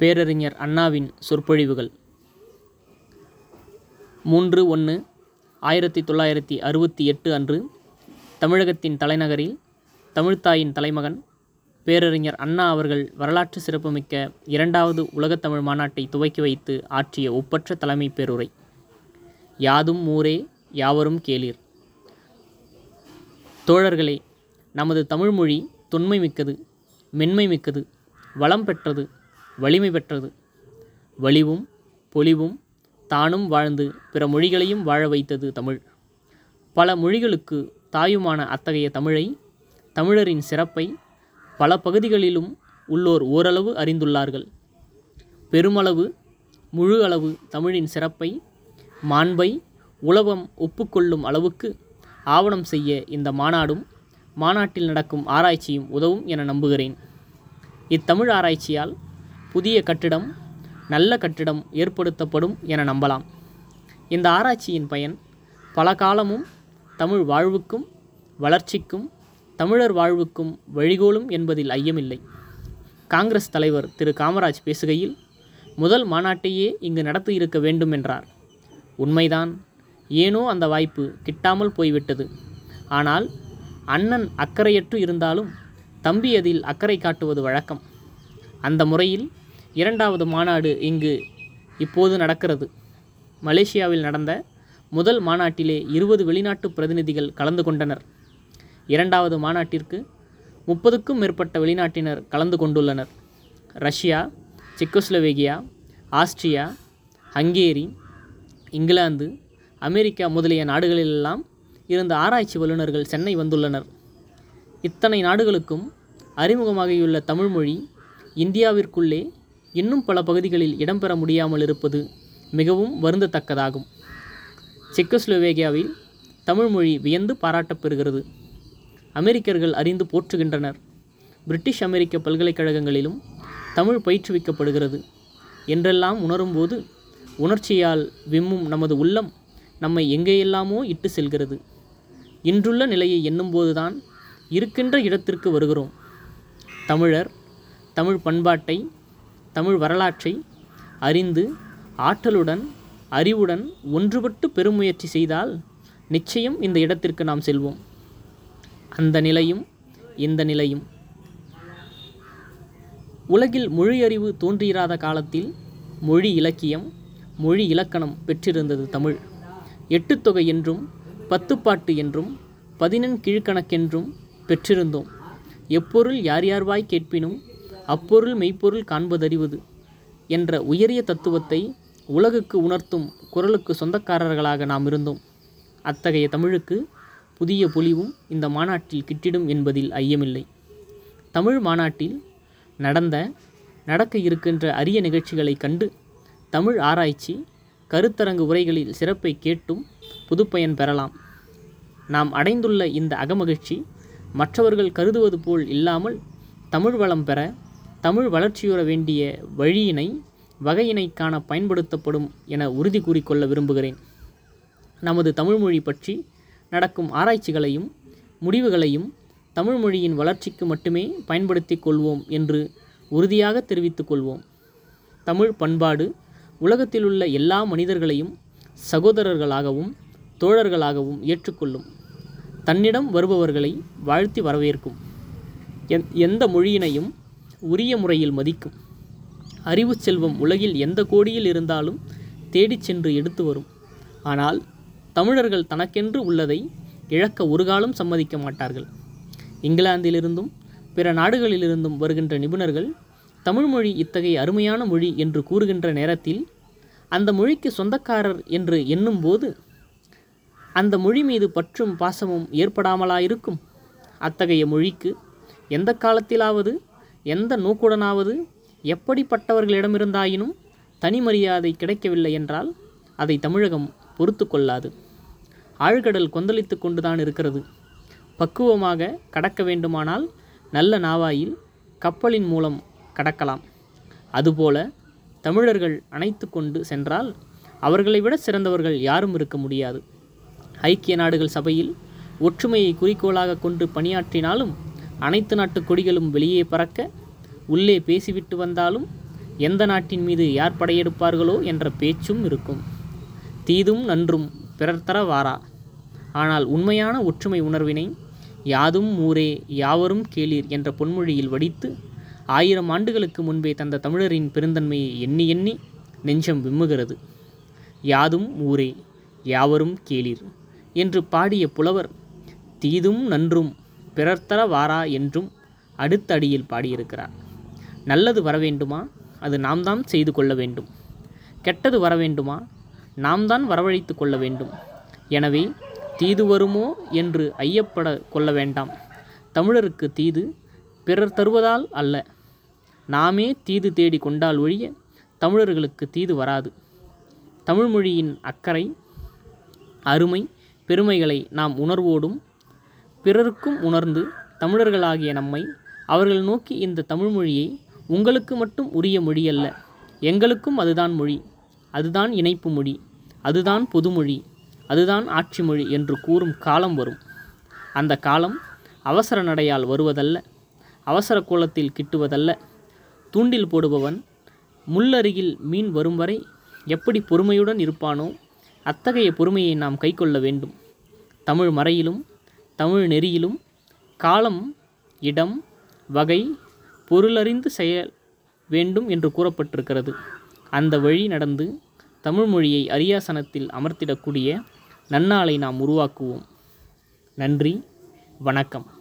பேரறிஞர் அண்ணாவின் சொற்பொழிவுகள். மூன்று ஒன்று ஆயிரத்தி தொள்ளாயிரத்தி அறுபத்தி எட்டு அன்று தமிழகத்தின் தலைநகரில் தமிழ்த்தாயின் தலைமகன் பேரறிஞர் அண்ணா அவர்கள் வரலாற்று சிறப்புமிக்க இரண்டாவது உலகத்தமிழ் மாநாட்டை துவக்கி வைத்து ஆற்றிய ஒப்பற்ற தலைமை பேருரை யாதும் ஊரே யாவரும் கேளீர் தோழர்களே நமது தமிழ்மொழி தொன்மை மிக்கது மென்மை மிக்கது வளம் பெற்றது வலிமை பெற்றது. வலிவும் பொலிவும் தானும் வாழ்ந்து பிற மொழிகளையும் வாழ வைத்தது தமிழ். பல மொழிகளுக்கு தாயுமான அத்தகைய தமிழை தமிழரின் சிறப்பை பல பகுதிகளிலும் உள்ளோர் ஓரளவு அறிந்துள்ளார்கள். பெருமளவு முழு அளவு தமிழின் சிறப்பை மாண்பை உலகம் ஒப்புக்கொள்ளும் அளவுக்கு ஆவணம் செய்ய இந்த மாநாடும் மாநாட்டில் நடக்கும் ஆராய்ச்சியும் உதவும் என நம்புகிறேன். இத்தமிழ் ஆராய்ச்சியால் புதிய கட்டிடம் நல்ல கட்டிடம் ஏற்படுத்தப்படும் என நம்பலாம். இந்த ஆராய்ச்சியின் பயன் பல காலமும் தமிழ் வாழ்வுக்கும் வளர்ச்சிக்கும் தமிழர் வாழ்வுக்கும் வழிகோலும் என்பதில் ஐயமில்லை. காங்கிரஸ் தலைவர் திரு காமராஜ் பேசுகையில் முதல் மாநாட்டையே இங்கு நடத்தி இருக்க வேண்டும் என்றார். உண்மைதான் ஏனோ அந்த வாய்ப்பு கிட்டாமல் போய்விட்டது. ஆனால் அண்ணன் அக்கறையற்று இருந்தாலும் தம்பி அதில் அக்கறை காட்டுவது வழக்கம். அந்த முறையில் இரண்டாவது மாநாடு இங்கு இப்போது நடக்கிறது. மலேசியாவில் நடந்த முதல் மாநாட்டிலே இருபது வெளிநாட்டு பிரதிநிதிகள் கலந்து கொண்டனர். இரண்டாவது மாநாட்டிற்கு முப்பதுக்கும் மேற்பட்ட வெளிநாட்டினர் கலந்து கொண்டுள்ளனர். ரஷ்யா செக்கோஸ்லோவேகியா ஆஸ்ட்ரியா ஹங்கேரி இங்கிலாந்து அமெரிக்கா முதலிய நாடுகளிலெல்லாம் இருந்த ஆராய்ச்சி வல்லுநர்கள் சென்னை வந்துள்ளனர். இத்தனை நாடுகளுக்கும் அறிமுகமாகியுள்ள தமிழ்மொழி இந்தியாவிற்குள்ளே இன்னும் பல பகுதிகளில் இடம்பெற முடியாமல் இருப்பது மிகவும் வருந்தத்தக்கதாகும். செக்கோஸ்லோவேகியாவில் தமிழ்மொழி வியந்து பாராட்டப்பெறுகிறது அமெரிக்கர்கள் அறிந்து போற்றுகின்றனர். பிரிட்டிஷ் அமெரிக்க பல்கலைக்கழகங்களிலும் தமிழ் பயிற்றுவிக்கப்படுகிறது. என்றெல்லாம் உணரும்போது உணர்ச்சியால் விம்மும் நமது உள்ளம் நம்மை எங்கேயெல்லாமோ இட்டு செல்கிறது. இன்றுள்ள நிலையை எண்ணும்போதுதான் இருக்கின்ற இடத்திற்கு வருகிறோம். தமிழர் தமிழ் பண்பாட்டை தமிழ் வரலாற்றை அறிந்து ஆற்றலுடன் அறிவுடன் ஒன்றுபட்டு பெருமுயற்சி செய்தால் நிச்சயம் இந்த இடத்திற்கு நாம் செல்வோம். அந்த நிலையும் இந்த நிலையும். உலகில் மொழியறிவு தோன்றியிராத காலத்தில் மொழி இலக்கியம் மொழி இலக்கணம் பெற்றிருந்தது தமிழ். எட்டுத்தொகை என்றும் பத்துப்பாட்டு என்றும் பதினெண் கீழ்கணக்கென்றும் பெற்றிருந்தோம். எப்பொருள் யார் யார்வாய் கேட்பினும் அப்பொருள் மெய்ப்பொருள் காண்பதறிவது என்ற உயரிய தத்துவத்தை உலகுக்கு உணர்த்தும் குரலுக்கு சொந்தக்காரர்களாக நாம் இருந்தோம். அத்தகைய தமிழுக்கு புதிய பொலிவும் இந்த மாநாட்டில் கிட்டிடும் என்பதில் ஐயமில்லை. தமிழ் மாநாட்டில் நடந்த நடக்க இருக்கின்ற அரிய நிகழ்ச்சிகளை கண்டு தமிழ் ஆராய்ச்சி கருத்தரங்கு உரைகளில் சிறப்பை கேட்டும் புதுப்பயன் பெறலாம். நாம் அடைந்துள்ள இந்த அகமகிழ்ச்சி மற்றவர்கள் கருதுவது போல் இல்லாமல் தமிழ் வளம் பெற தமிழ் வளர்ச்சியுற வேண்டிய வழியினை வகையினைக்கான பயன்படுத்தப்படும் என உறுதி கூறிக்கொள்ள விரும்புகிறேன். நமது தமிழ்மொழி பற்றி நடக்கும் ஆராய்ச்சிகளையும் முடிவுகளையும் தமிழ்மொழியின் வளர்ச்சிக்கு மட்டுமே பயன்படுத்தி கொள்வோம் என்று உறுதியாக தெரிவித்துக் கொள்வோம். தமிழ் பண்பாடு உலகத்திலுள்ள எல்லா மனிதர்களையும் சகோதரர்களாகவும் தோழர்களாகவும் ஏற்றுக்கொள்ளும். தன்னிடம் வருபவர்களை வாழ்த்தி வரவேற்கும். எந் எந்த மொழியினையும் உரிய முறையில் மதிக்கும். அறிவு செல்வம் உலகில் எந்த கோடியில் இருந்தாலும் தேடிச் சென்று எடுத்து வரும். ஆனால் தமிழர்கள் தனக்கென்று உள்ளதை இழக்க ஒரு காலம் சம்மதிக்க மாட்டார்கள். இங்கிலாந்திலிருந்தும் பிற நாடுகளிலிருந்தும் வருகின்ற நிபுணர்கள் தமிழ்மொழி இத்தகைய அருமையான மொழி என்று கூறுகின்ற நேரத்தில் அந்த மொழிக்கு சொந்தக்காரர் என்று எண்ணும்போது அந்த மொழி மீது பற்றும் பாசமும் ஏற்படாமலாயிருக்கும். அத்தகைய மொழிக்கு எந்த காலத்திலாவது எந்த நோக்குடனாவது எப்படிப்பட்டவர்களிடமிருந்தாயினும் தனி மரியாதை கிடைக்கவில்லை என்றால் அதை தமிழகம் பொறுத்து கொள்ளாது ஆழ்கடல் கொந்தளித்து கொண்டுதான் இருக்கிறது. பக்குவமாக கடக்க வேண்டுமானால் நல்ல நாவாயில் கப்பலின் மூலம் கடக்கலாம். அதுபோல தமிழர்கள் அணைத்து கொண்டு சென்றால் அவர்களை விட சிறந்தவர்கள் யாரும் இருக்க முடியாது. ஐக்கிய நாடுகள் சபையில் ஒற்றுமையை குறிக்கோளாக கொண்டு பணியாற்றினாலும் அனைத்து நாட்டு கொடிகளும் வெளியே பறக்க உள்ளே பேசிவிட்டு வந்தாலும் எந்த நாட்டின் மீது யார் படையெடுப்பார்களோ என்ற பேச்சும் இருக்கும். தீதும் நன்றும் பிறர் தர வாரா ஆனால் உண்மையான ஒற்றுமை உணர்வினை யாதும் ஊரே யாவரும் கேளீர் என்ற பொன்மொழியில் வடித்து ஆயிரம் ஆண்டுகளுக்கு முன்பே தந்த தமிழரின் பெருந்தன்மையை எண்ணி எண்ணி நெஞ்சம் விம்முகிறது. யாதும் ஊரே யாவரும் கேளீர் என்று பாடிய புலவர் தீதும் நன்றும் பிறர்த்தர வாரா என்றும் அடுத்த அடியில் பாடியிருக்கிறார். நல்லது வர வேண்டுமா? அது நாம் தான் செய்து கொள்ள வேண்டும். கெட்டது வர வேண்டுமா? நாம் தான் வரவழைத்து கொள்ள வேண்டும். எனவே தீது வருமோ என்று ஐயப்பட கொள்ள வேண்டாம். தமிழருக்கு தீது பிறர் தருவதால் அல்ல. நாமே தீது தேடி கொண்டால் ஒழிய தமிழர்களுக்கு தீது வராது. தமிழ்மொழியின் அக்கறை அருமை பெருமைகளை நாம் உணர்வோடும் பிறருக்கும் உணர்ந்து தமிழர்களாகிய நம்மை அவர்கள் நோக்கி இந்த தமிழ்மொழியை உங்களுக்கு மட்டும் உரிய மொழி அல்ல எங்களுக்கும் அதுதான் மொழி. அதுதான் இணைப்பு மொழி. அதுதான் பொதுமொழி. அதுதான் ஆட்சி மொழி என்று கூறும் காலம் வரும். அந்த காலம் அவசர நடையால் வருவதல்ல அவசர கோலத்தில் கிட்டுவதல்ல. தூண்டில் போடுபவன் முள்ளருகில் மீன் வரும் வரை எப்படி பொறுமையுடன் இருப்பானோ அத்தகைய பொறுமையை நாம் கைக்கொள்ள வேண்டும். தமிழ் மறையிலும் தமிழ் நெறியிலும் காலம் இடம் வகை பொருளறிந்து செயல் வேண்டும் என்று கூறப்பட்டிருக்கிறது. அந்த வழி நடந்து தமிழ் மொழியை அரியாசனத்தில் அமர்த்திடக்கூடிய நன்னாளை நாம் உருவாக்குவோம். நன்றி வணக்கம்.